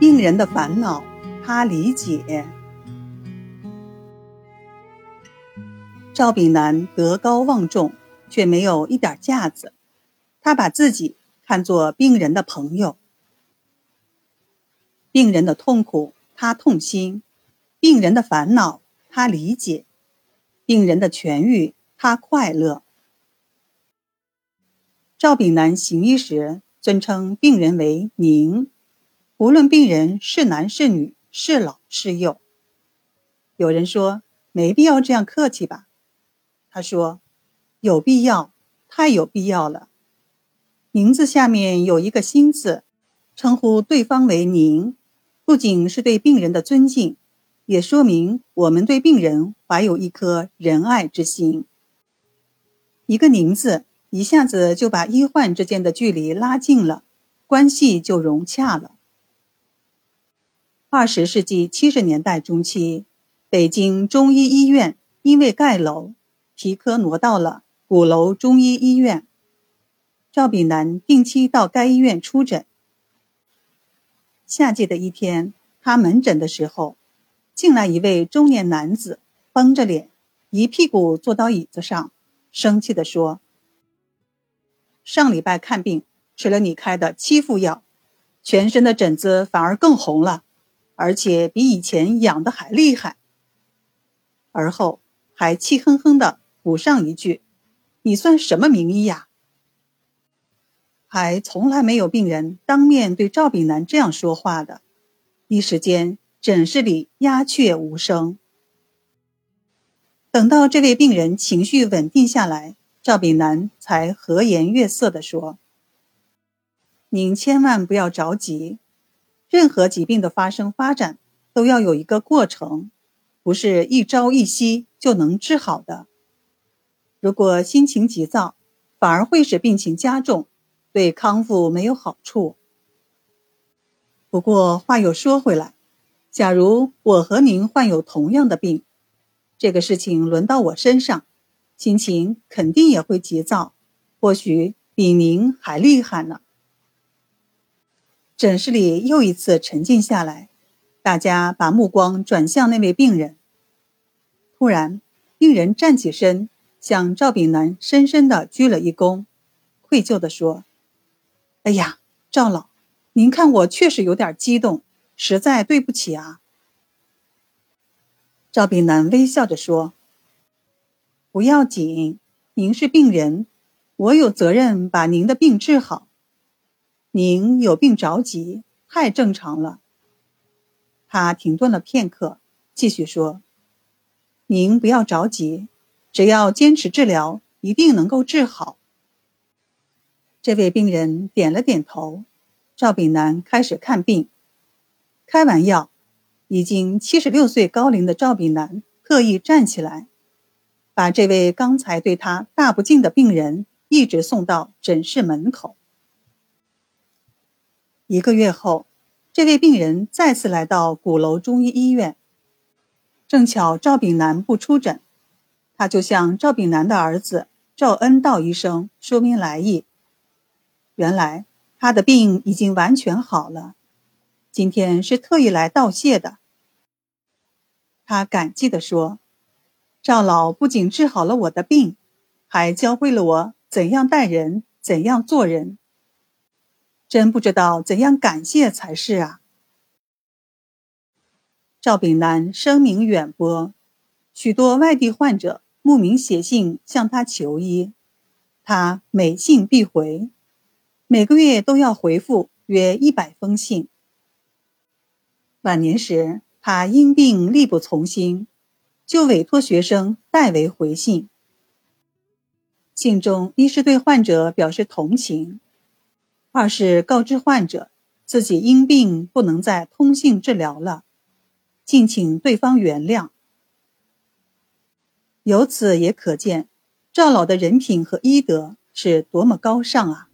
病人的烦恼，他理解。赵炳南德高望重，却没有一点架子。他把自己看作病人的朋友，病人的痛苦他痛心，病人的烦恼他理解，病人的痊愈他快乐。赵炳南行医时尊称病人为“您”，无论病人是男是女，是老是幼。有人说没必要这样客气吧？他说：“有必要，太有必要了。名字下面有一个‘心’字，称呼对方为‘您’，不仅是对病人的尊敬，也说明我们对病人怀有一颗仁爱之心。一个‘您’字，一下子就把医患之间的距离拉近了，关系就融洽了。二十世纪七十年代中期，北京中医医院因为盖楼。”皮科挪到了鼓楼中医医院。赵炳南定期到该医院出诊。夏季的一天，他门诊的时候，进来一位中年男子，绷着脸，一屁股坐到椅子上，生气地说：“上礼拜看病吃了你开的七副药，全身的疹子反而更红了，而且比以前痒的还厉害。”而后还气哼哼的。补上一句：“你算什么名医呀？”还从来没有病人当面对赵炳南这样说话的。一时间，诊室里鸦雀无声。等到这位病人情绪稳定下来，赵炳南才和颜悦色地说：“您千万不要着急，任何疾病的发生发展都要有一个过程，不是一朝一夕就能治好的。”如果心情急躁，反而会使病情加重，对康复没有好处。不过话又说回来，假如我和您患有同样的病，这个事情轮到我身上，心情肯定也会急躁，或许比您还厉害呢。诊室里又一次沉静下来，大家把目光转向那位病人。突然，病人站起身。向赵炳南深深的鞠了一躬，愧疚地说：“哎呀，赵老，您看我确实有点激动，实在对不起啊。”赵炳南微笑着说：“不要紧，您是病人，我有责任把您的病治好。您有病着急，太正常了。”他停顿了片刻，继续说：“您不要着急。”只要坚持治疗，一定能够治好。这位病人点了点头。赵炳南开始看病，开完药，已经七十六岁高龄的赵炳南特意站起来，把这位刚才对他大不敬的病人一直送到诊室门口。一个月后，这位病人再次来到鼓楼中医医院，正巧赵炳南不出诊。他就向赵炳南的儿子赵恩道医生说明来意。原来他的病已经完全好了，今天是特意来道谢的。他感激地说：“赵老不仅治好了我的病，还教会了我怎样待人，怎样做人。真不知道怎样感谢才是啊！”赵炳南声名远播，许多外地患者。慕名写信向他求医，他每信必回，每个月都要回复约一百封信。晚年时，他因病力不从心，就委托学生代为回信。信中一是对患者表示同情，二是告知患者自己因病不能再通信治疗了，敬请对方原谅。由此也可见，赵老的人品和医德是多么高尚啊！